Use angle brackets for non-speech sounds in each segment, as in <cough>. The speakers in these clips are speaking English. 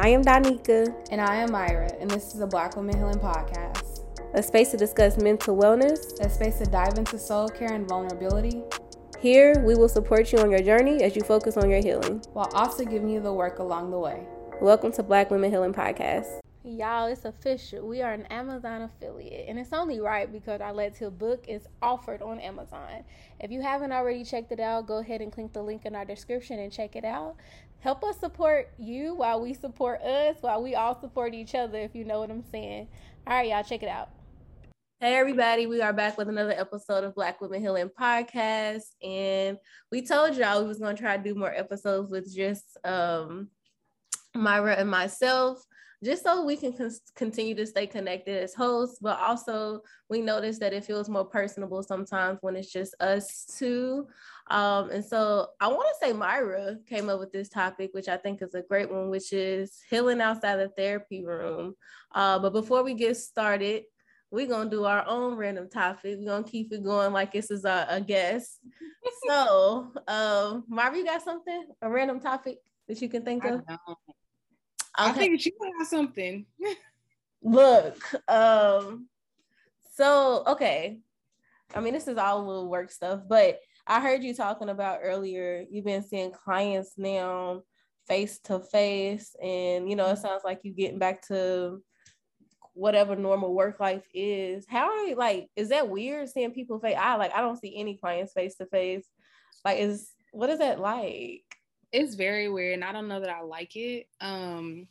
I am Donika. And I am Myra, and this is the Black Women Healing Podcast. A space to discuss mental wellness, a space to dive into soul care and vulnerability. Here, we will support you on your journey as you focus on your healing, while also giving you the work along the way. Welcome to Black Women Healing Podcast. Y'all, it's official. We are an Amazon affiliate, and it's only right because our Let's Heal book is offered on Amazon. If you haven't already checked it out, go ahead and click the link in our description and check it out. Help us support you while we support us, while we all support each other, if you know what I'm saying. All right, y'all, check it out. Hey, everybody, we are back with another episode of Black Women Healing Podcast. And we told y'all we was going to try to do more episodes with just um, Myra and myself just so we can con- continue to stay connected as hosts, but also we notice that it feels more personable sometimes when it's just us two. Um, and so I want to say Myra came up with this topic, which I think is a great one, which is healing outside the therapy room. Uh, but before we get started, we're gonna do our own random topic. We're gonna keep it going like this is a, a guest. <laughs> so, um, Myra, you got something? A random topic that you can think of? Okay. I think you have something. <laughs> Look, um, so okay. I mean, this is all little work stuff, but I heard you talking about earlier. You've been seeing clients now face to face, and you know, it sounds like you getting back to whatever normal work life is. How are you like? Is that weird seeing people face? I like I don't see any clients face to face. Like, is what is that like? It's very weird and I don't know that I like it. Um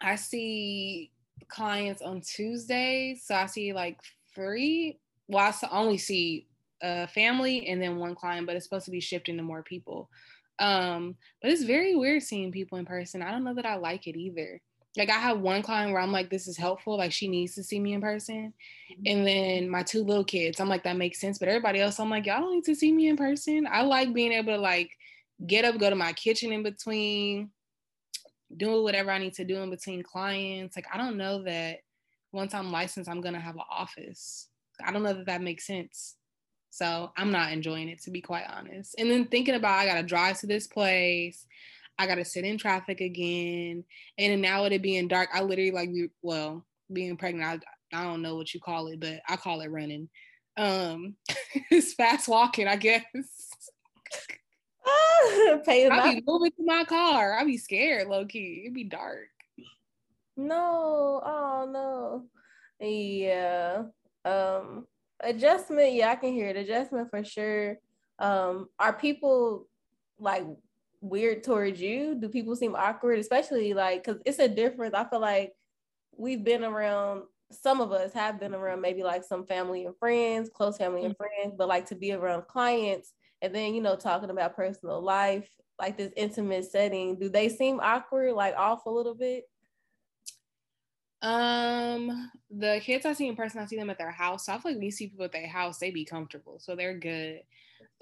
I see clients on Tuesdays. So I see like three. Well, I only see a family and then one client, but it's supposed to be shifting to more people. Um, but it's very weird seeing people in person. I don't know that I like it either. Like I have one client where I'm like, this is helpful. Like she needs to see me in person. Mm-hmm. And then my two little kids, I'm like, that makes sense. But everybody else, I'm like, y'all don't need to see me in person. I like being able to like get up, go to my kitchen in between, do whatever I need to do in between clients. Like, I don't know that once I'm licensed, I'm gonna have an office. I don't know that that makes sense. So I'm not enjoying it to be quite honest. And then thinking about I gotta drive to this place, I gotta sit in traffic again, and now with it being dark, I literally like well being pregnant. I, I don't know what you call it, but I call it running. Um, <laughs> it's fast walking, I guess. <laughs> <laughs> Pay I be moving to my car. I be scared, low key. It'd be dark. No, oh no. Yeah. Um adjustment, yeah, I can hear it. Adjustment for sure. Um, are people like weird towards you? Do people seem awkward? Especially like because it's a difference. I feel like we've been around some of us have been around maybe like some family and friends, close family and mm-hmm. friends, but like to be around clients and then you know talking about personal life like this intimate setting do they seem awkward like off a little bit? Um the kids i see in person i see them at their house. So i feel like when you see people at their house they be comfortable so they're good.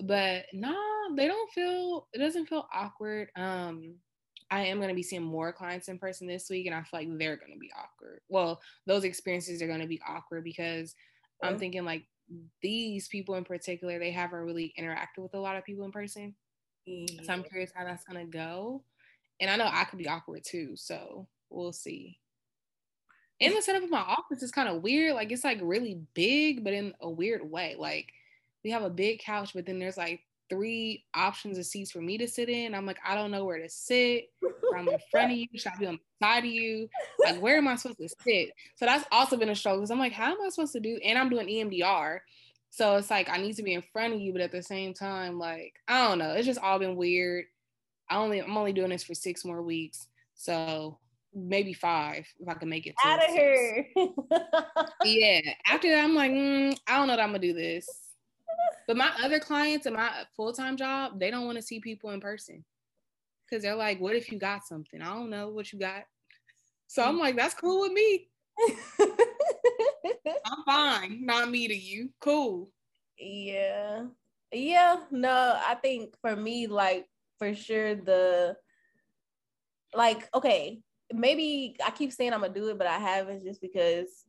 But nah they don't feel it doesn't feel awkward. Um I am going to be seeing more clients in person this week, and I feel like they're going to be awkward. Well, those experiences are going to be awkward because I'm thinking like these people in particular, they haven't really interacted with a lot of people in person. Yeah. So I'm mm-hmm. curious how that's gonna go. And I know I could be awkward too, so we'll see. And the setup of my office is kind of weird. Like it's like really big, but in a weird way. Like we have a big couch, but then there's like three options of seats for me to sit in. I'm like, I don't know where to sit. I'm in front of you. Should I be on the side of you? Like, where am I supposed to sit? So that's also been a struggle because I'm like, how am I supposed to do? And I'm doing EMDR. So it's like I need to be in front of you, but at the same time, like, I don't know. It's just all been weird. I only I'm only doing this for six more weeks. So maybe five if I can make it. Out of here. <laughs> yeah. After that, I'm like, mm, I don't know that I'm gonna do this. But my other clients and my full time job, they don't want to see people in person because they're like, what if you got something? I don't know what you got. So I'm like, that's cool with me. <laughs> I'm fine not me to you. Cool. Yeah. Yeah. No, I think for me, like, for sure, the, like, okay, maybe I keep saying I'm gonna do it, but I haven't just because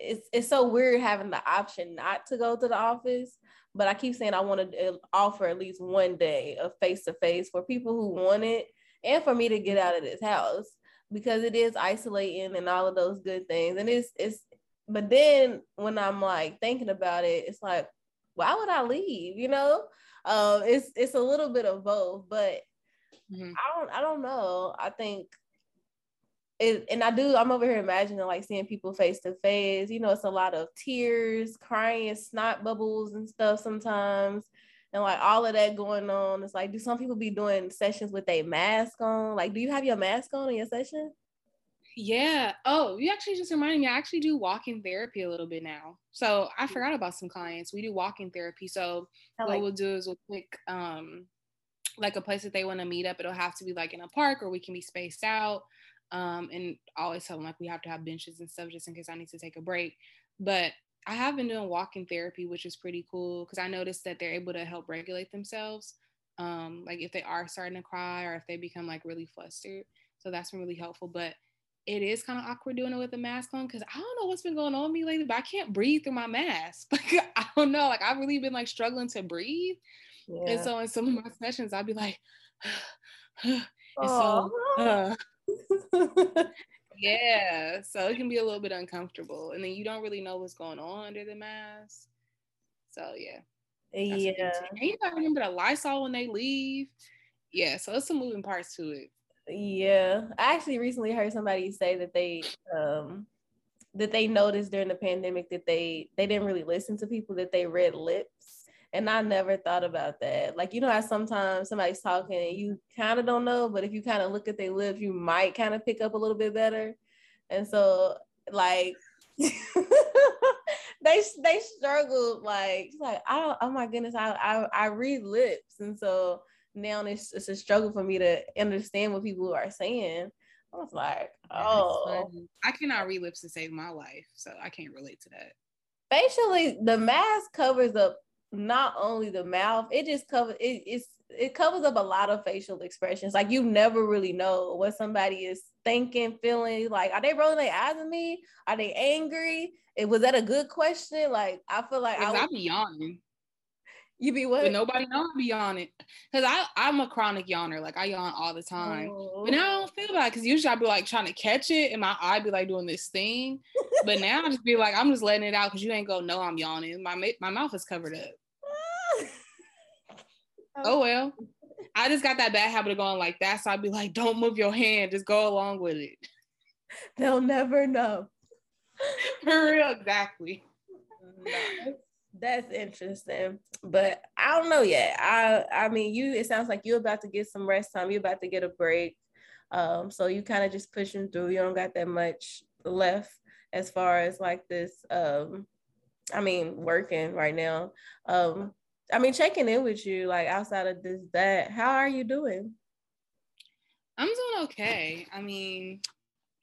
it's it's so weird having the option not to go to the office but I keep saying I want to uh, offer at least one day of face to face for people who want it and for me to get out of this house. because it is isolating and all of those good things. And it's it's but then when I'm like thinking about it, it's like, why would I leave? You know? Um, it's it's a little bit of both, but mm-hmm. I don't I don't know. I think it, and I do, I'm over here imagining like seeing people face to face. You know, it's a lot of tears, crying, snot bubbles and stuff sometimes. And like all of that going on. It's like, do some people be doing sessions with a mask on? Like, do you have your mask on in your session? Yeah. Oh, you actually just reminded me. I actually do walking therapy a little bit now. So I forgot about some clients. We do walking therapy. So like what we'll do is we'll pick um like a place that they want to meet up. It'll have to be like in a park or we can be spaced out. Um, and I always tell them like we have to have benches and stuff just in case I need to take a break. But I have been doing walking therapy, which is pretty cool because I noticed that they're able to help regulate themselves. Um, like if they are starting to cry or if they become like really flustered. So that's been really helpful. But it is kind of awkward doing it with a mask on because I don't know what's been going on with me lately, but I can't breathe through my mask. <laughs> Like I don't know, like I've really been like struggling to breathe. Yeah. And so in some of my sessions, I'd be like, <sighs> <sighs> and so uh, <laughs> yeah, so it can be a little bit uncomfortable, and then you don't really know what's going on under the mask. So yeah, yeah. And you gotta remember the Lysol when they leave. Yeah, so it's some moving parts to it. Yeah, I actually recently heard somebody say that they um that they noticed during the pandemic that they they didn't really listen to people that they read lips. And I never thought about that. Like, you know how sometimes somebody's talking and you kind of don't know, but if you kind of look at their lips, you might kind of pick up a little bit better. And so, like, <laughs> they they struggled like like I oh my goodness I, I I read lips and so now it's, it's a struggle for me to understand what people are saying. I was like, oh, I cannot read lips to save my life, so I can't relate to that. Facially, the mask covers up not only the mouth, it just covers it, it's it covers up a lot of facial expressions. Like you never really know what somebody is thinking, feeling. Like, are they rolling their eyes at me? Are they angry? It was that a good question? Like, I feel like I, I be yawning. You be what? But nobody know I be yawning. Cause I I'm a chronic yawner. Like I yawn all the time. Oh. But now I don't feel bad because usually I'd be like trying to catch it and my eye be like doing this thing. but <laughs> now I just be like, I'm just letting it out because you ain't gonna know I'm yawning. My my mouth is covered up. Oh well. I just got that bad habit of going like that. So I'd be like, don't move your hand, just go along with it. <laughs> They'll never know. <laughs> For real, exactly. That's interesting, but I don't know yet. I I mean, you. It sounds like you're about to get some rest time. You're about to get a break, um. So you kind of just pushing through. You don't got that much left as far as like this. Um, I mean, working right now. Um, I mean, checking in with you, like outside of this, that. How are you doing? I'm doing okay. I mean,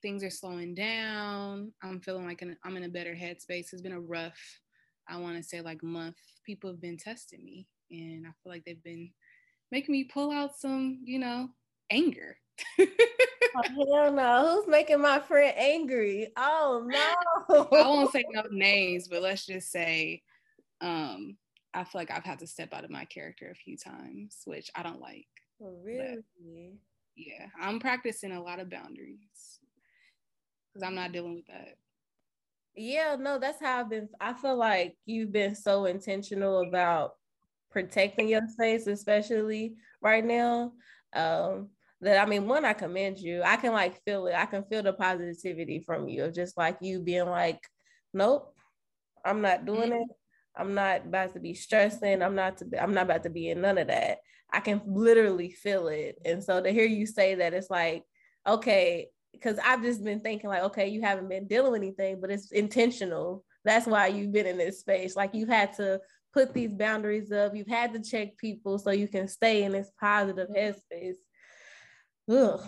things are slowing down. I'm feeling like I'm in a better headspace. It's been a rough I want to say like month, people have been testing me, and I feel like they've been making me pull out some, you know, anger. oh, hell no! Who's making my friend angry? Oh no! I won't say no names, but let's just say, um, I feel like I've had to step out of my character a few times, which I don't like. Oh, really? But, yeah, I'm practicing a lot of boundaries because I'm not dealing with that. Yeah, no, that's how I've been. I feel like you've been so intentional about protecting your space, especially right now. Um, that I mean, one, I commend you. I can like feel it. I can feel the positivity from you of just like you being like, nope, I'm not doing mm-hmm. it. I'm not about to be stressing. I'm not to be, I'm not about to be in none of that. I can literally feel it. And so to hear you say that, it's like, okay, because I've just been thinking like, okay, you haven't been dealing with anything, but it's intentional. That's why you've been in this space. Like you've had to put these boundaries up. You've had to check people so you can stay in this positive mm-hmm. headspace. Ugh.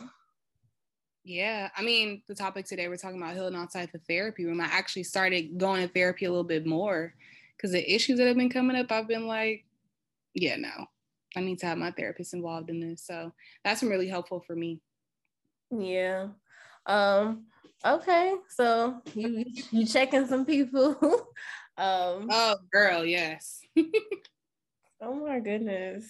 Yeah, I mean, the topic today we're talking about healing outside the therapy room. I actually started going to therapy a little bit more because the issues that have been coming up, I've been like, yeah, no, I need to have my therapist involved in this. So that's been really helpful for me. Yeah, um, okay, so you you checking some people. <laughs> um Oh girl, yes. <laughs> oh my goodness.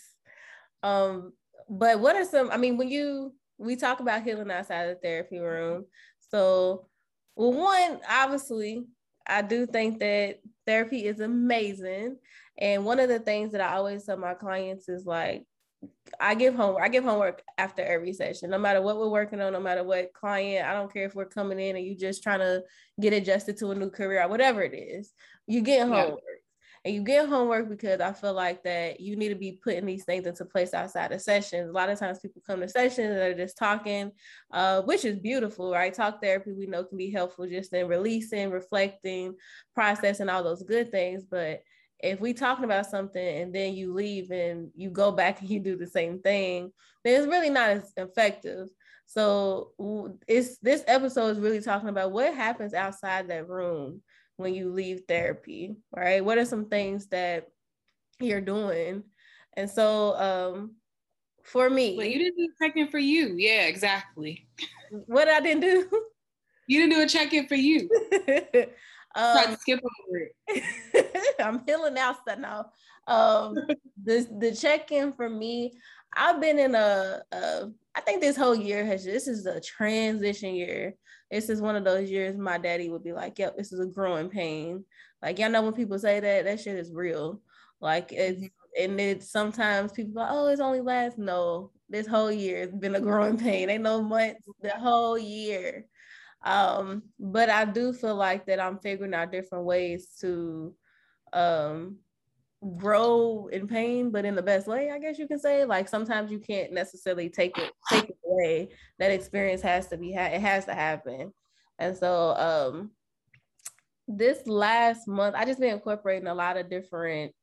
Um, but what are some I mean when you we talk about healing outside of the therapy room. So, well, one, obviously, I do think that therapy is amazing. And one of the things that I always tell my clients is like, I give homework. I give homework after every session, no matter what we're working on, no matter what client. I don't care if we're coming in and you just trying to get adjusted to a new career or whatever it is. You get homework. Yeah. And you get homework because I feel like that you need to be putting these things into place outside of sessions. A lot of times people come to sessions and they're just talking, uh, which is beautiful, right? Talk therapy we know can be helpful just in releasing, reflecting, processing all those good things. But if we talking about something and then you leave and you go back <laughs> and you do the same thing, then it's really not as effective. So it's this episode is really talking about what happens outside that room when you leave therapy, right? What are some things that you're doing? And so um for me. Well, you didn't do a check-in for you. Yeah, exactly. What I didn't do? <laughs> You didn't do a check-in for you. <laughs> um, Try to skip over it. <laughs> I'm healing out stuff now. Um the the check-in for me, I've been in a, a I think this whole year has this is a transition year. This is one of those years my daddy would be like, "Yep, this is a growing pain." Like y'all know when people say that, that shit is real. Like it's mm-hmm. and it's sometimes people like, "Oh, it's only last." No, this whole year has been a growing <laughs> pain. Ain't no months, the whole year. Um, but I do feel like that I'm figuring out different ways to um grow in pain, but in the best way, I guess you can say. Like sometimes you can't necessarily take it take it away. That experience has to be ha- it has to happen. And so um this last month, I just been incorporating a lot of different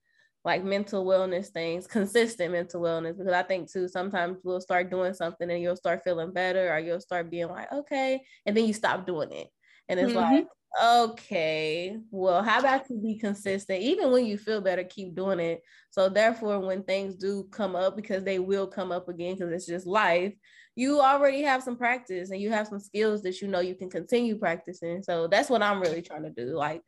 like mental wellness things, consistent mental wellness, because I think too, sometimes we'll start doing something and you'll start feeling better or you'll start being like, okay, and then you stop doing it. And it's mm-hmm. like, okay, well, how about you be consistent? Even when you feel better, keep doing it. So, therefore, when things do come up, because they will come up again, because it's just life, you already have some practice and you have some skills that you know you can continue practicing. So, that's what I'm really trying to do. Like,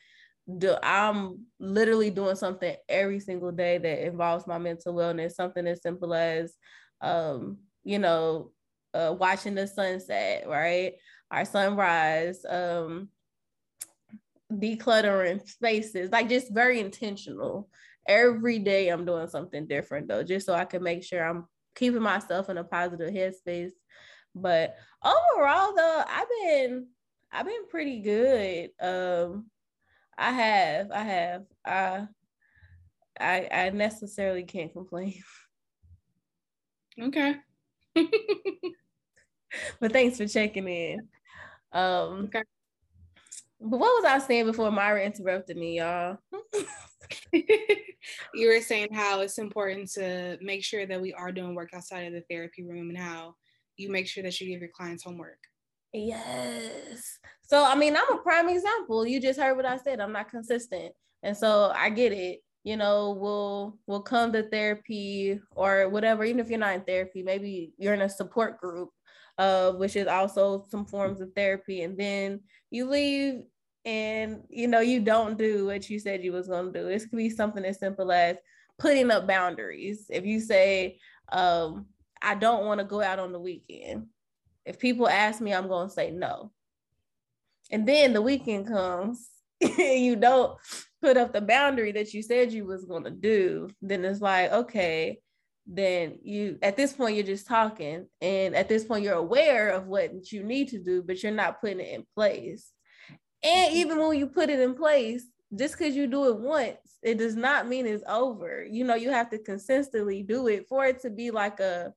do I'm literally doing something every single day that involves my mental wellness, something as simple as, um, you know, uh, watching the sunset, right? Our sunrise, um, decluttering spaces, like just very intentional. Every day I'm doing something different though, just so I can make sure I'm keeping myself in a positive headspace. But overall though, I've been I've been pretty good. Um I have, I have. I I I necessarily can't complain. <laughs> Okay. <laughs> but thanks for checking in. Um okay. But what was I saying before Myra interrupted me, y'all? <laughs> you were saying how it's important to make sure that we are doing work outside of the therapy room and how you make sure that you give your clients homework. Yes. So I mean, I'm a prime example. You just heard what I said. I'm not consistent. And so I get it. You know, we'll we'll come to therapy or whatever, even if you're not in therapy, maybe you're in a support group, uh, which is also some forms of therapy. And then you leave and you know you don't do what you said you was going to do. It could be something as simple as putting up boundaries. If you say um, i don't want to go out on the weekend if people ask me i'm going to say no. And then the weekend comes and <laughs> you don't put up the boundary that you said you was going to do then it's like okay then you at this point you're just talking. And at this point you're aware of what you need to do but you're not putting it in place and even when you put it in place, just because you do it once, it does not mean it's over. You know, you have to consistently do it for it to be like a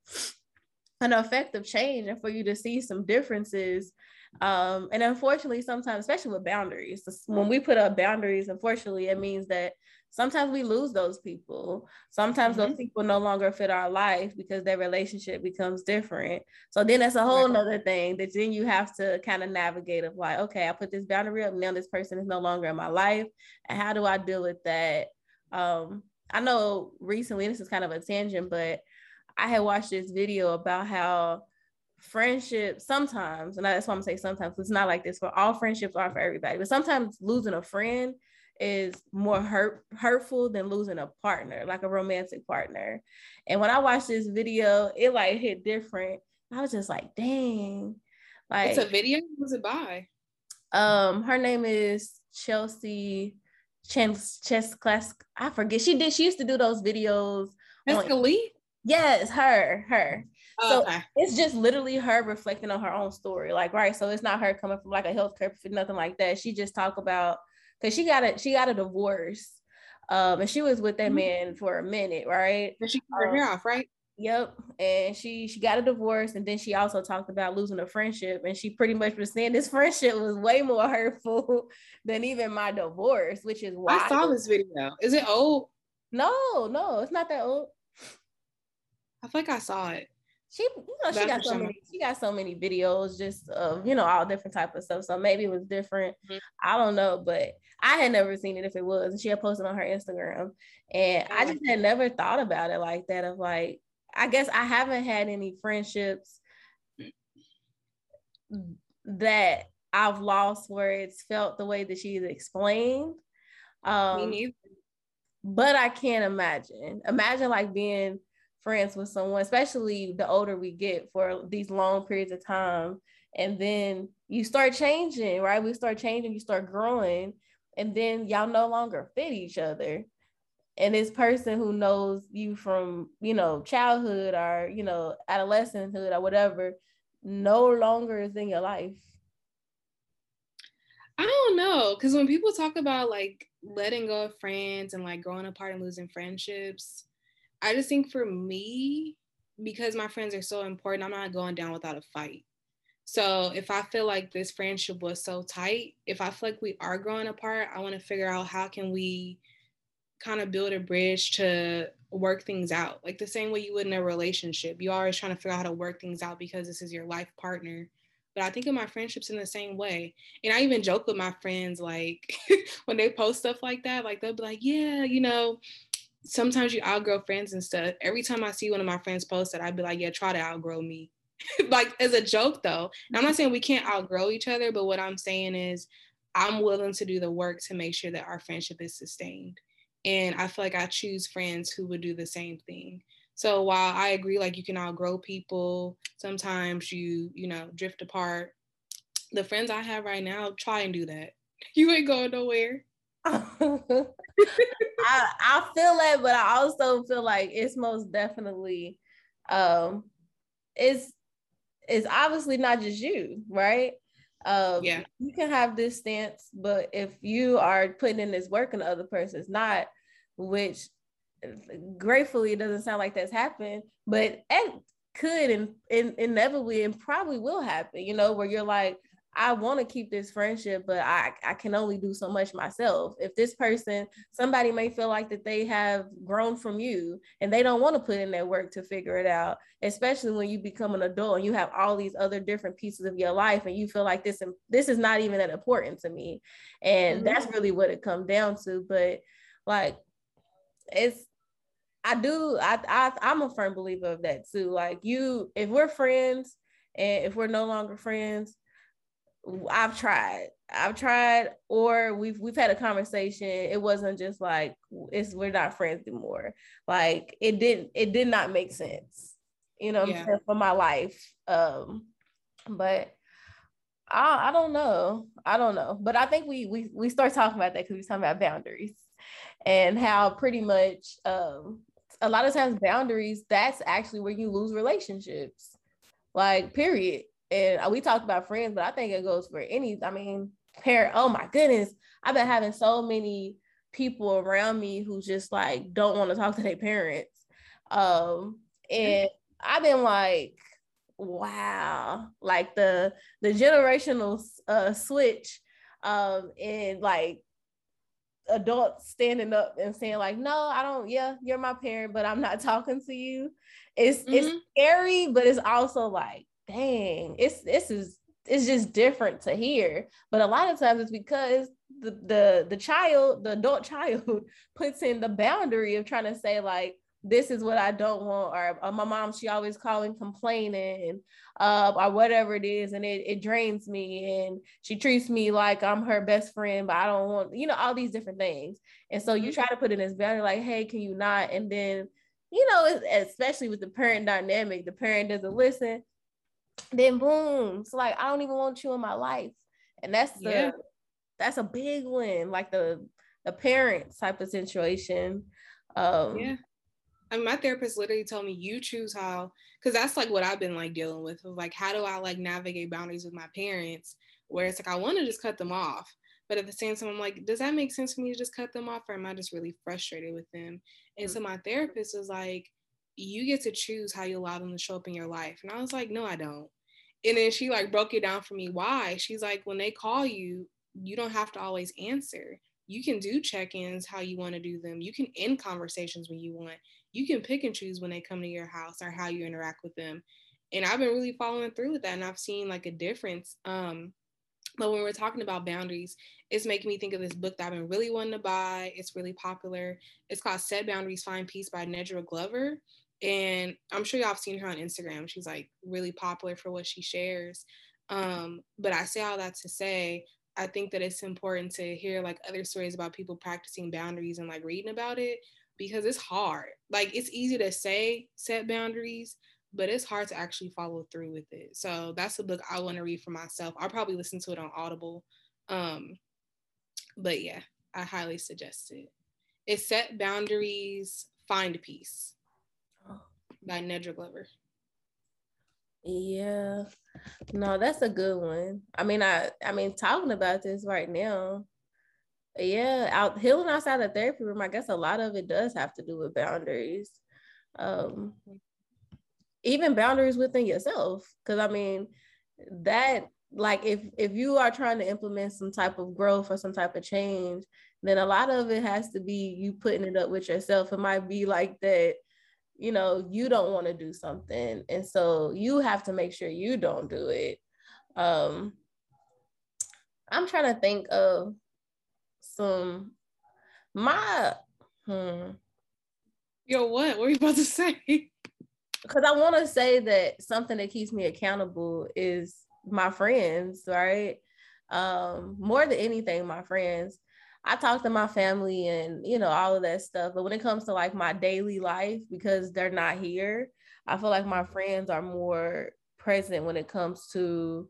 an effective change and for you to see some differences. Um, and unfortunately, sometimes, especially with boundaries, when we put up boundaries, unfortunately, it means that sometimes we lose those people. Sometimes mm-hmm. those people no longer fit our life because their relationship becomes different. So then that's a whole right. nother thing that then you have to kind of navigate of like, okay, I put this boundary up. Now this person is no longer in my life. And how do I deal with that? Um, I know recently, this is kind of a tangent, but I had watched this video about how friendship sometimes, and that's why I'm saying sometimes, it's not like this for all friendships are for everybody, but sometimes losing a friend is more hurt hurtful than losing a partner, like a romantic partner. And when I watched this video, it like hit different I was just like, dang. Like it's a video. Who's it by? Um, her name is Chelsea Chess Chess Class. I forget. She did. She used to do those videos. Jessica Lee. Yes, her, her. Oh, so okay. it's just literally her reflecting on her own story. Like, right. So it's not her coming from like a healthcare nothing like that. She just talk about because she got a she got a divorce. Um, and she was with that mm-hmm. man for a minute, right? But she cut her um, hair off, right? Yep. And she she got a divorce and then she also talked about losing a friendship. And she pretty much was saying this <laughs> friendship was way more hurtful than even my divorce, which is why I saw this video. Is it old? No, no, it's not that old. I feel like I saw it. She, you know, she got so many, she got so many videos just of, you know, all different type of stuff. So maybe it was different. Mm-hmm. I don't know, but I had never seen it if it was. And she had posted on her Instagram. And I just had never thought about it like that of like, I guess I haven't had any friendships that I've lost where it's felt the way that she's explained. Um, Me neither. But I can't imagine. Imagine like being friends with someone, especially the older we get for these long periods of time. And then you start changing, right? We start changing, you start growing, and then y'all no longer fit each other and this person who knows you from you know childhood or you know adolescenthood or whatever no longer is in your life i don't know because when people talk about like letting go of friends and like growing apart and losing friendships i just think for me because my friends are so important i'm not going down without a fight so if i feel like this friendship was so tight if i feel like we are growing apart i want to figure out how can we kind of build a bridge to work things out. Like the same way you would in a relationship. You're always trying to figure out how to work things out because this is your life partner. But I think of my friendships in the same way. And I even joke with my friends, like <laughs> when they post stuff like that, like they'll be like, yeah, you know, sometimes you outgrow friends and stuff. Every time I see one of my friends post that, I'd be like, yeah, try to outgrow me. <laughs> like as a joke though. And I'm not mm-hmm. saying we can't outgrow each other, but what I'm saying is I'm willing to do the work to make sure that our friendship is sustained. And I feel like I choose friends who would do the same thing. So while I agree, like you can outgrow people, sometimes you, you know, drift apart. The friends I have right now, try and do that. <laughs> You ain't going nowhere. <laughs> I, I feel that, but I also feel like it's most definitely um it's it's obviously not just you, right? Um yeah. you can have this stance, but if you are putting in this work and the other person's not, which gratefully it doesn't sound like that's happened, but it could and, and inevitably and probably will happen, you know, where you're like, I want to keep this friendship, but I, I can only do so much myself. If this person, somebody may feel like that they have grown from you and they don't want to put in that work to figure it out, especially when you become an adult and you have all these other different pieces of your life and you feel like this, this is not even that important to me. And mm-hmm. that's really what it comes down to. But like, it's I do I, I I'm a firm believer of that too. Like you, if we're friends and if we're no longer friends, I've tried. I've tried, or we've we've had a conversation. It wasn't just like it's we're not friends anymore. Like it didn't it did not make sense, you know, yeah. for my life. Um, but I I don't know. I don't know. But I think we we we start talking about that because we're talking about boundaries and how pretty much um, a lot of times boundaries that's actually where you lose relationships like period and we talk about friends but i think it goes for any i mean parent oh my goodness i've been having so many people around me who just like don't want to talk to their parents. Um and i've been like wow like the the generational uh switch um and like adults standing up and saying like no i don't yeah you're my parent but i'm not <laughs> talking to you. It's mm-hmm. it's scary but it's also like dang it's this is it's just different to hear but a lot of times it's because the the the child the adult <laughs> child puts in the boundary of trying to say like this is what I don't want, or, or my mom, she always calling complaining, uh, or whatever it is, and it, it drains me, and she treats me like I'm her best friend, but I don't want, you know, all these different things. And so you mm-hmm. try to put in this boundary, like, hey, can you not? And then, you know, especially with the parent dynamic, the parent doesn't listen. Then boom, it's like I don't even want you in my life. And that's the yeah. that's a big one, like the the parents type of situation. Um yeah. I mean, my therapist literally told me you choose how because that's like what I've been like dealing with of like how do I like navigate boundaries with my parents where it's like I want to just cut them off. But at the same time, I'm like, does that make sense for me to just cut them off, or am I just really frustrated with them? And so my therapist was like, you get to choose how you allow them to show up in your life. And I was like, no, I don't. And then she like broke it down for me why. She's like, when they call you, you don't have to always answer. You can do check ins how you want to do them. You can end conversations when you want. You can pick and choose when they come to your house or how you interact with them. And I've been really following through with that. And I've seen like a difference. Um, but when we're talking about boundaries, it's making me think of this book that I've been really wanting to buy. It's really popular. It's called Set Boundaries, Find Peace by Nedra Glover. And I'm sure y'all have seen her on Instagram. She's like really popular for what she shares. Um, but I say all that to say, I think that it's important to hear like other stories about people practicing boundaries and like reading about it because it's hard. Like it's easy to say set boundaries, but it's hard to actually follow through with it. So that's a book I want to read for myself. I'll probably listen to it on Audible. Um, but yeah, I highly suggest it. It's Set Boundaries, Find Peace by Nedra Glover. Yeah. No, that's a good one. I mean, I I mean, talking about this right now, yeah, out healing outside the therapy room, I guess a lot of it does have to do with boundaries. Um even boundaries within yourself. Cause I mean, that like if if you are trying to implement some type of growth or some type of change, then a lot of it has to be you putting it up with yourself. It might be like that you know you don't want to do something and so you have to make sure you don't do it. Um i'm trying to think of some my hmm. Yo what? What are you about to say? <laughs> Because i want to say that something that keeps me accountable is my friends right? Um more than anything my friends I talk to my family and you know all of that stuff. But when it comes to like my daily life, because they're not here, I feel like my friends are more present when it comes to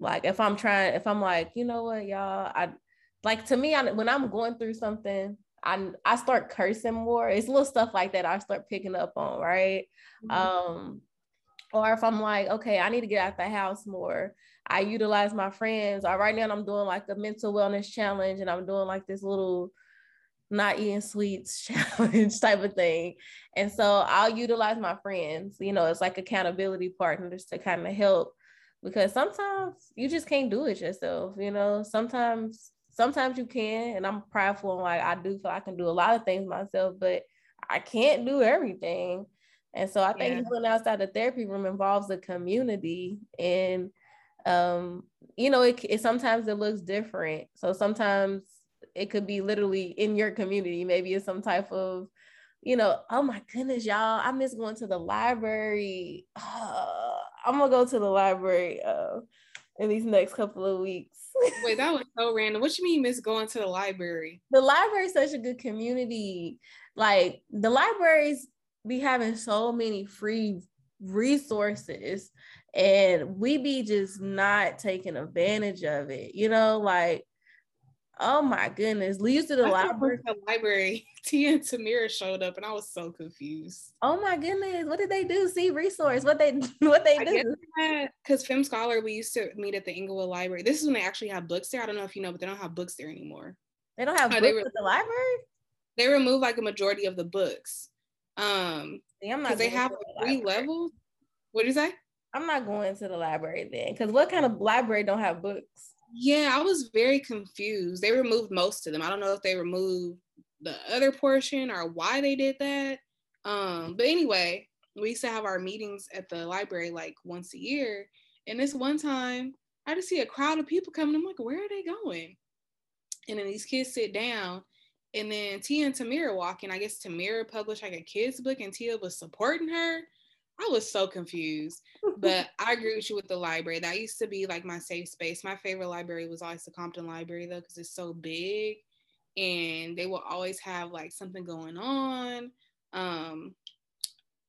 like if I'm trying, if I'm like, you know what, y'all, I like to me, I, when I'm going through something, I I start cursing more. It's little stuff like that I start picking up on, right? Mm-hmm. Um, or if I'm like, okay, I need to get out the house more. I utilize my friends. Or right now I'm doing like a mental wellness challenge and I'm doing like this little not eating sweets <laughs> challenge type of thing. And so I'll utilize my friends, you know, it's like accountability partners to kind of help because sometimes you just can't do it yourself, you know. Sometimes sometimes you can, and I'm prideful and like I do feel I can do a lot of things myself, but I can't do everything. And so I think yeah. healing outside the therapy room involves a community and um, you know, it, it sometimes it looks different. So sometimes it could be literally in your community. Maybe it's some type of, you know, oh my goodness, y'all, I miss going to the library. Uh, <sighs> I'm gonna go to the library uh, in these next couple of weeks. <laughs> Wait, that was so random. What you mean miss going to the library? The library is such a good community. Like the libraries be having so many free resources and we be just not taking advantage of it you know like oh my goodness. Leads to the library the library tia and tamira showed up and i was so confused. Oh my goodness what did they do? See resource what they <laughs> what they do? because fem scholar we used to meet at the inglewood library. This is when they actually have books there. I don't know if you know but they don't have books there anymore. They don't have books they re- at the library? They removed like a majority of the books. Um because they have three levels. What do you say I'm not going to the library then, because what kind of library don't have books? Yeah, I was very confused. They removed most of them. I don't know if they removed the other portion or why they did that. Um, but anyway, we used to have our meetings at the library like once a year. And this one time, I just see a crowd of people coming. I'm like, where are they going? And then these kids sit down, and then Tia and Tamira walk. I guess Tamira published like a kid's book, and Tia was supporting her. I was so confused, but <laughs> I agree with you with the library. That used to be like my safe space. My favorite library was always the Compton Library though, because it's so big and they will always have like something going on. Um,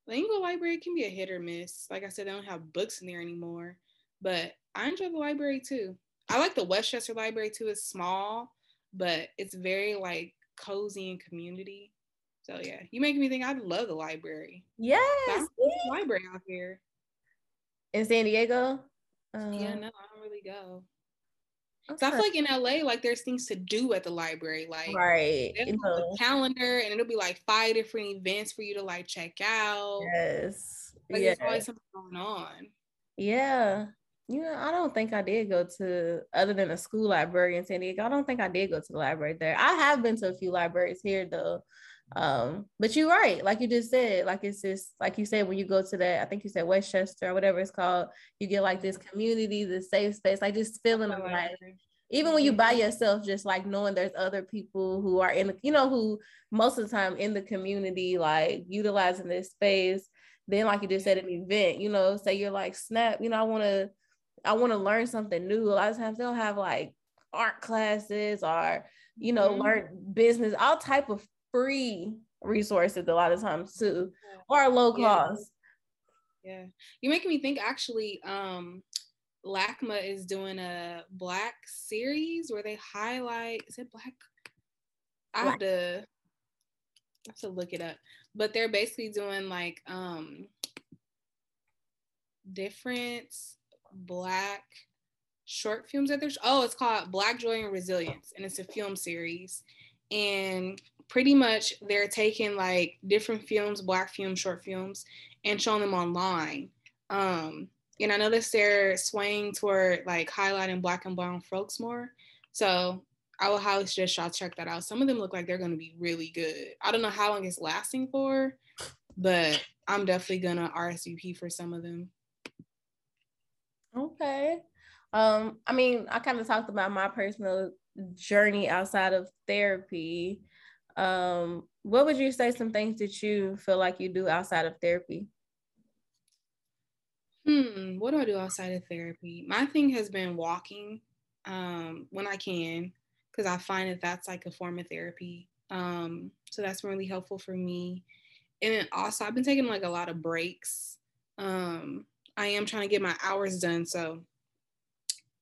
the Library can be a hit or miss. Like I said, they don't have books in there anymore, but I enjoy the library too. I like the Westchester Library too. It's small, but it's very like cozy and community. So yeah, you make me think I'd love the library. Yes, library out here in San Diego. Uh, yeah, no, I don't really go. So I feel like in LA, like there's things to do at the library, like right, you know. calendar, and it'll be like five different events for you to like check out. Yes, like yes. there's always something going on. Yeah, you know, I don't think I did go to other than a school library in San Diego. I don't think I did go to the library there. I have been to a few libraries here though. Um, but you're right, like you just said, like it's just like you said when you go to that, I think you said Westchester or whatever it's called, you get like this community, this safe space, like just feeling oh, like even when you by yourself, just like knowing there's other people who are in the, you know, who most of the time in the community, like utilizing this space. Then, like you just said, an event, you know, say you're like, snap, you know, I want to, I want to learn something new. A lot of times they'll have like art classes or, you know, mm-hmm. learn business, all type of free resources a lot of times too, or low cost. Yeah. yeah. You're making me think actually, um, LACMA is doing a black series where they highlight is it black? I have to I have to look it up. But they're basically doing like um different black short films that there's oh it's called Black Joy and Resilience and it's a film series. And pretty much they're taking like different films, black films, short films, and showing them online. Um, and I noticed they're swaying toward like highlighting black and brown folks more. So I will highly suggest y'all check that out. Some of them look like they're to be really good. I don't know how long it's lasting for, but I'm definitely gonna RSVP for some of them. Okay. Um, I mean, I kind of talked about my personal journey outside of therapy um, what would you say some things that you feel like you do outside of therapy? Hmm, what do I do outside of therapy? My thing has been walking um, when I can, because I find that that's like a form of therapy. Um, so that's really helpful for me. And then also, I've been taking like a lot of breaks. Um, I am trying to get my hours done. So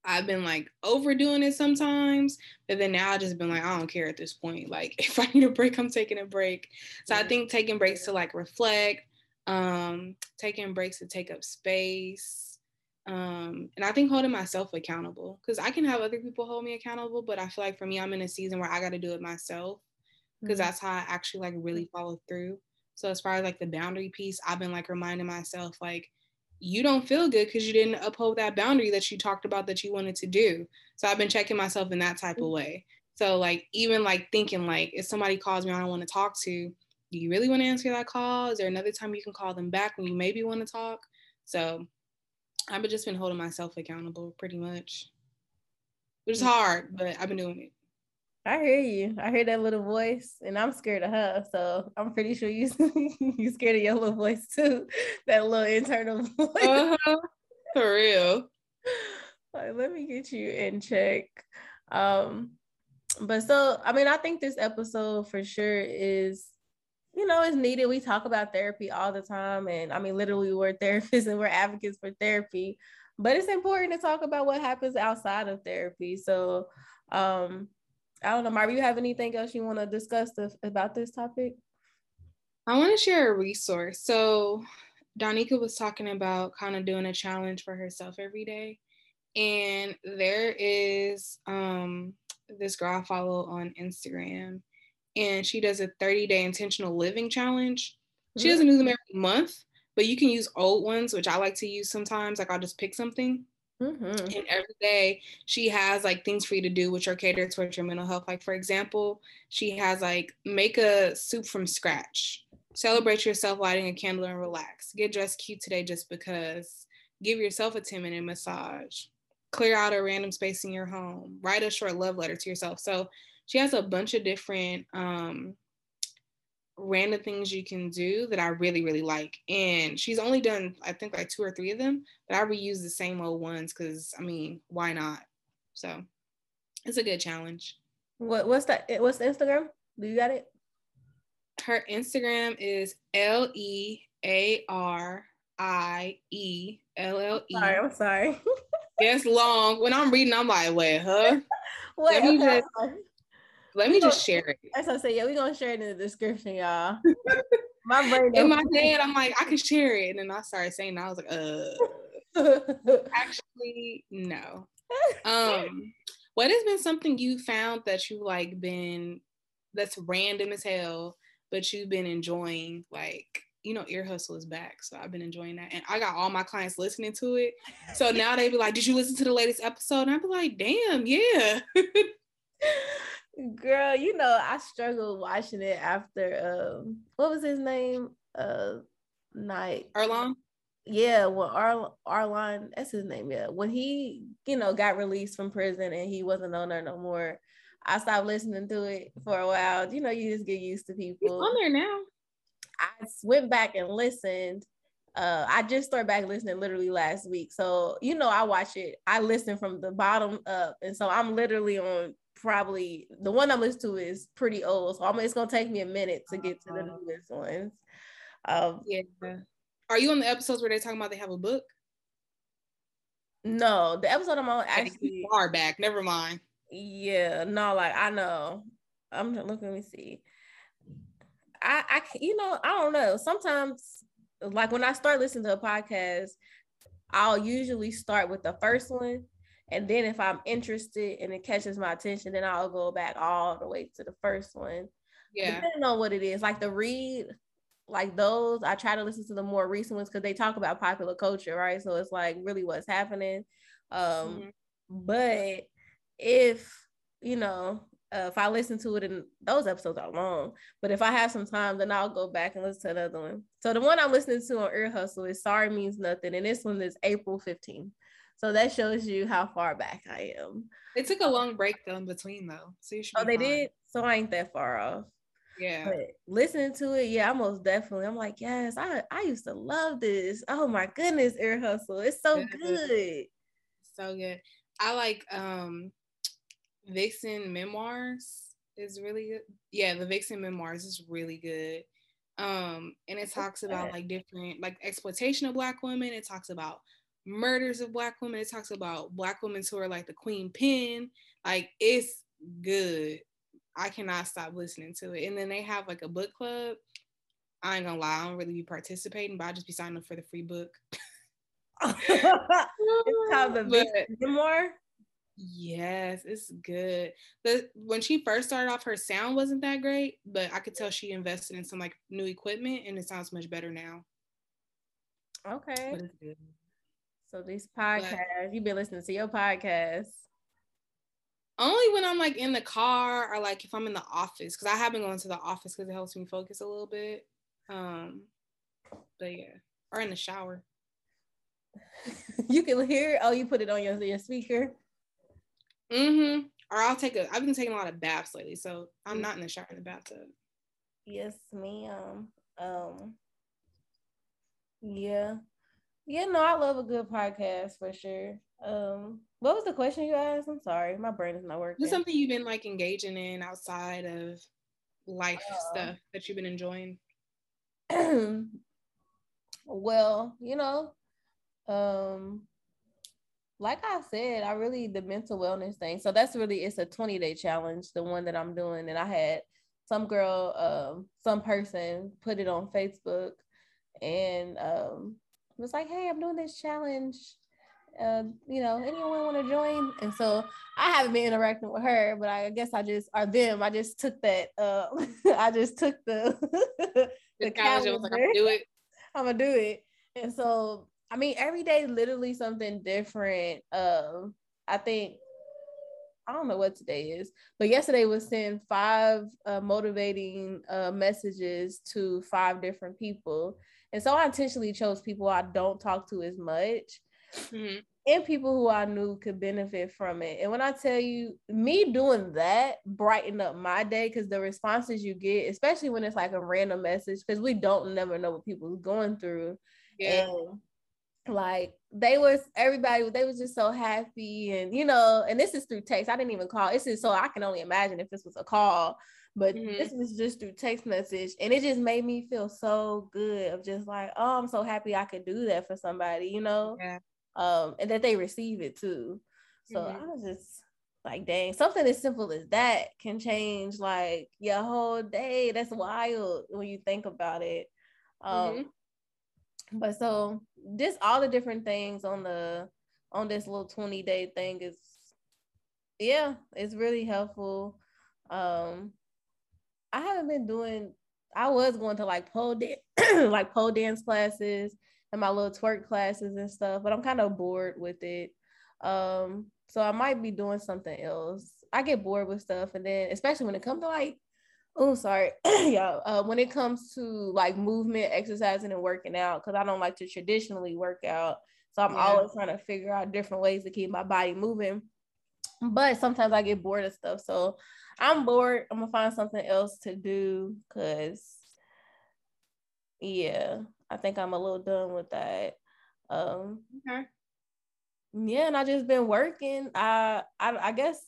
I've been like overdoing it sometimes, but then now I just been like, I don't care at this point. Like <laughs> if I need a break, I'm taking a break. So I think taking breaks to like reflect, um, taking breaks to take up space. Um, and I think holding myself accountable because I can have other people hold me accountable, but I feel like for me, I'm in a season where I got to do it myself because mm-hmm. that's how I actually like really follow through. So as far as like the boundary piece, I've been like reminding myself like you don't feel good because you didn't uphold that boundary that you talked about that you wanted to do. So I've been checking myself in that type of mm-hmm. way. So like even like thinking like if somebody calls me I don't want to talk to, do you really want to answer that call? Is there another time you can call them back when you maybe want to talk? So I've just been holding myself accountable pretty much. Which is mm. hard, but I've been doing it. I hear you. I hear that little voice, and I'm scared of her. So I'm pretty sure you <laughs> you scared of your little voice too. That little internal <laughs> voice. Uh-huh. For real. Like, let me get you in check. Um, but so I mean, I think this episode for sure is, you know, is needed. We talk about therapy all the time, and I mean, literally, we're therapists and we're advocates for therapy. But it's important to talk about what happens outside of therapy. So, um, I don't know, Marvin, you have anything else you want to discuss about this topic? I want to share a resource. So, Donika was talking about kind of doing a challenge for herself every day. And there is um, this girl I follow on Instagram, and she does a 30 day intentional living challenge. She doesn't do them every month, but you can use old ones, which I like to use sometimes. Like, I'll just pick something Mm-hmm. And every day she has like things for you to do which are catered towards your mental health. Like, for example, she has like make a soup from scratch, celebrate yourself lighting a candle and relax, get dressed cute today just because, give yourself a 10 minute massage, clear out a random space in your home, write a short love letter to yourself. So she has a bunch of different um, random things you can do that I really, really like. And she's only done, I think, like two or three of them, but I reuse the same old ones because I mean, why not? So it's a good challenge. What what's that? Eh, what's the Instagram? Do you got it? Her Instagram is L E A R I E L L E. Sorry, I'm sorry. It's long. When I'm reading, I'm like, wait, huh? <laughs> Wait, let me okay. just let me just share it. That's what I say. Yeah, we're gonna share it in the description, y'all. <laughs> my brain in my head, I'm like, I can share it. And then I started saying, I was like, uh <laughs> actually, no. Um, what has been something you found that you like been that's random as hell, but you've been enjoying like you know, Ear Hustle is back. So I've been enjoying that. And I got all my clients listening to it. So now they be like, Did you listen to the latest episode? And I'd be like, Damn, yeah. <laughs> Girl, you know, I struggled watching it after um what was his name? Uh night. Earlonne? Yeah, when Ar- Earlonne, that's his name, yeah. When he, you know, got released from prison and he wasn't on there no more, I stopped listening to it for a while. You know, you just get used to people. He's on there now. I went back and listened. Uh, I just started back listening literally last week. So, you know, I watch it, I listen from the bottom up. And so I'm literally on probably the one I'm listening to is pretty old. So I'm, it's going to take me a minute to get to the uh-huh. newest ones. Um, yeah. Are you on the episodes where they're talking about they have a book? No, the episode I'm on actually far back. Never mind. Yeah, no, like I know. I'm looking. Let me see. I, I, you know, I don't know. Sometimes, like when I start listening to a podcast, I'll usually start with the first one, and then if I'm interested and it catches my attention, then I'll go back all the way to the first one. Yeah, depending on what it is. Like the read, like those, I try to listen to the more recent ones because they talk about popular culture, right? So it's like really what's happening. Um, mm-hmm. but if you know uh, if I listen to it and those episodes are long, but if I have some time, then I'll go back and listen to another one. So the one I'm listening to on Ear Hustle is Sorry Means Nothing, and this one is April 15th. So that shows you how far back I am. It took a long break though in between though. So you should Oh, they fine. did? So I ain't that far off. Yeah. But listening to it, yeah, I most definitely. I'm like, yes, I I used to love this. Oh my goodness, Ear Hustle. It's so good. So good. I like um Vixen Memoirs is really good. Yeah, the Vixen Memoirs is really good. Um, and it talks about like different like exploitation of black women. It talks about murders of black women. It talks about black women who are like the queen pin. Like it's good. I cannot stop listening to it. And then they have like a book club. I ain't gonna lie, I don't really be participating, but I just be signing up for the free book. <laughs> it's called the Vixen Memoir. Yes, it's good. The when she first started off, her sound wasn't that great, but I could tell she invested in some like new equipment, and it sounds much better now. Okay. So these podcasts, you've been listening to your podcast. Only when I'm like in the car or like if I'm in the office, because I have been going to the office because it helps me focus a little bit. Um, but yeah, or in the shower. <laughs> you can hear. Oh, you put it on your your speaker. Mm-hmm. Or I'll take a. I've been taking a lot of baths lately, so I'm mm-hmm. not in the shower in the bathtub. Yes, ma'am. Um. Yeah. Yeah, no, I love a good podcast for sure. Um, what was the question you asked? I'm sorry, my brain is not working. What's something you've been like engaging in outside of life uh, stuff that you've been enjoying? <clears throat> well, you know, um, like I said, I really the mental wellness thing. So that's really it's a 20 day challenge, the one that I'm doing. And I had some girl, um, some person put it on Facebook and um was like, Hey, I'm doing this challenge. Uh, you know, anyone want to join? And so I haven't been interacting with her, but I guess I just or them, I just took that uh <laughs> I just took the <laughs> the, challenge. Was like, I'm gonna do it. <laughs> I'm gonna do it. And so I mean, every day literally something different. Um, I think I don't know what today is, but yesterday was send five uh, motivating uh, messages to five different people, and so I intentionally chose people I don't talk to as much, mm-hmm. and people who I knew could benefit from it. And when I tell you, me doing that brightened up my day because the responses you get, especially when it's like a random message, because we don't never know what people are going through, yeah. and like they was everybody they was just so happy and you know and this is through text i didn't even call this is so i can only imagine if this was a call but mm-hmm. this was just through text message and it just made me feel so good of just like oh i'm so happy i could do that for somebody you know yeah. um and that they receive it too so mm-hmm. i was just like dang something as simple as that can change like your whole day that's wild when you think about it um mm-hmm but so just all the different things on the on this little 20 day thing is yeah it's really helpful um i haven't been doing i was going to like pole dance <clears throat> like pole dance classes and my little twerk classes and stuff but i'm kind of bored with it. Um so i might be doing something else. I get bored with stuff and then especially when it comes to like oh sorry <clears throat> yeah uh, when it comes to like movement exercising and working out because i don't like to traditionally work out. So i'm yeah. always trying to figure out different ways to keep my body moving but sometimes i get bored of stuff so i'm bored i'm gonna find something else to do because yeah i think i'm a little done with that um okay yeah and i just been working i i, I guess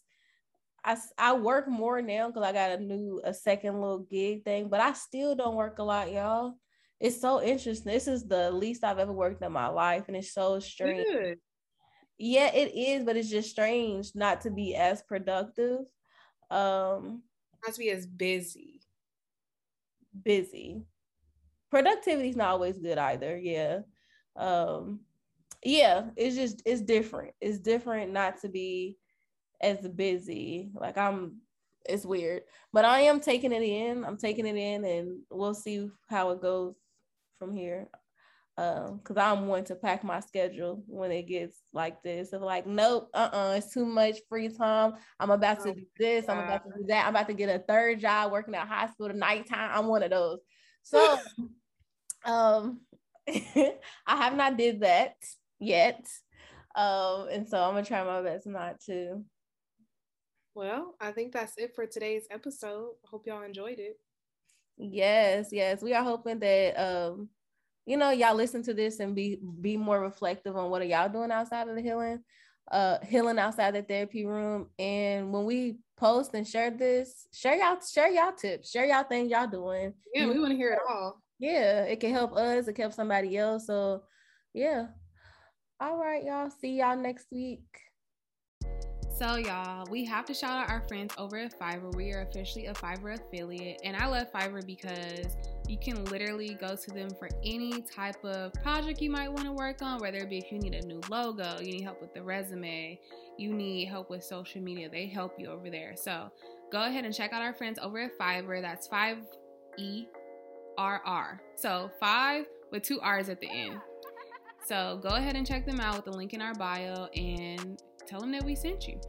I, I work more now because I got a new a second little gig thing, but I still don't work a lot, y'all. It's so interesting. This is the least I've ever worked in my life, and it's so strange. Good. Yeah, it is, but it's just strange not to be as productive. Um, not to be as busy. Busy. Productivity is not always good either. Yeah. Um, yeah, it's just it's different. It's different not to be as busy. Like I'm it's weird. But I am taking it in. I'm taking it in and we'll see how it goes from here. Um, because I'm one to pack my schedule when it gets like this. Of like, nope, uh-uh, it's too much free time. I'm about to do this, I'm about to do that. I'm about to get a third job working at hospital at nighttime. I'm one of those. So <laughs> um <laughs> I have not did that yet. Um, and so I'm gonna try my best not to. Well, I think that's it for today's episode. Hope y'all enjoyed it. Yes, yes. We are hoping that um, you know, y'all listen to this and be be more reflective on what are y'all doing outside of the healing, uh, healing outside the therapy room. And when we post and share this, share y'all, share y'all tips, share y'all things y'all doing. Yeah, we want to hear it all. Yeah, it can help us, it can help somebody else. So yeah. All right, y'all. See y'all next week. So, y'all, we have to shout out our friends over at Fiverr. We are officially a Fiverr affiliate, and I love Fiverr because you can literally go to them for any type of project you might want to work on, whether it be if you need a new logo, you need help with the resume, you need help with social media, they help you over there. So, go ahead and check out our friends over at Fiverr. That's 5 E R R. So, 5 with two R's at the end. So, go ahead and check them out with the link in our bio and tell them that we sent you.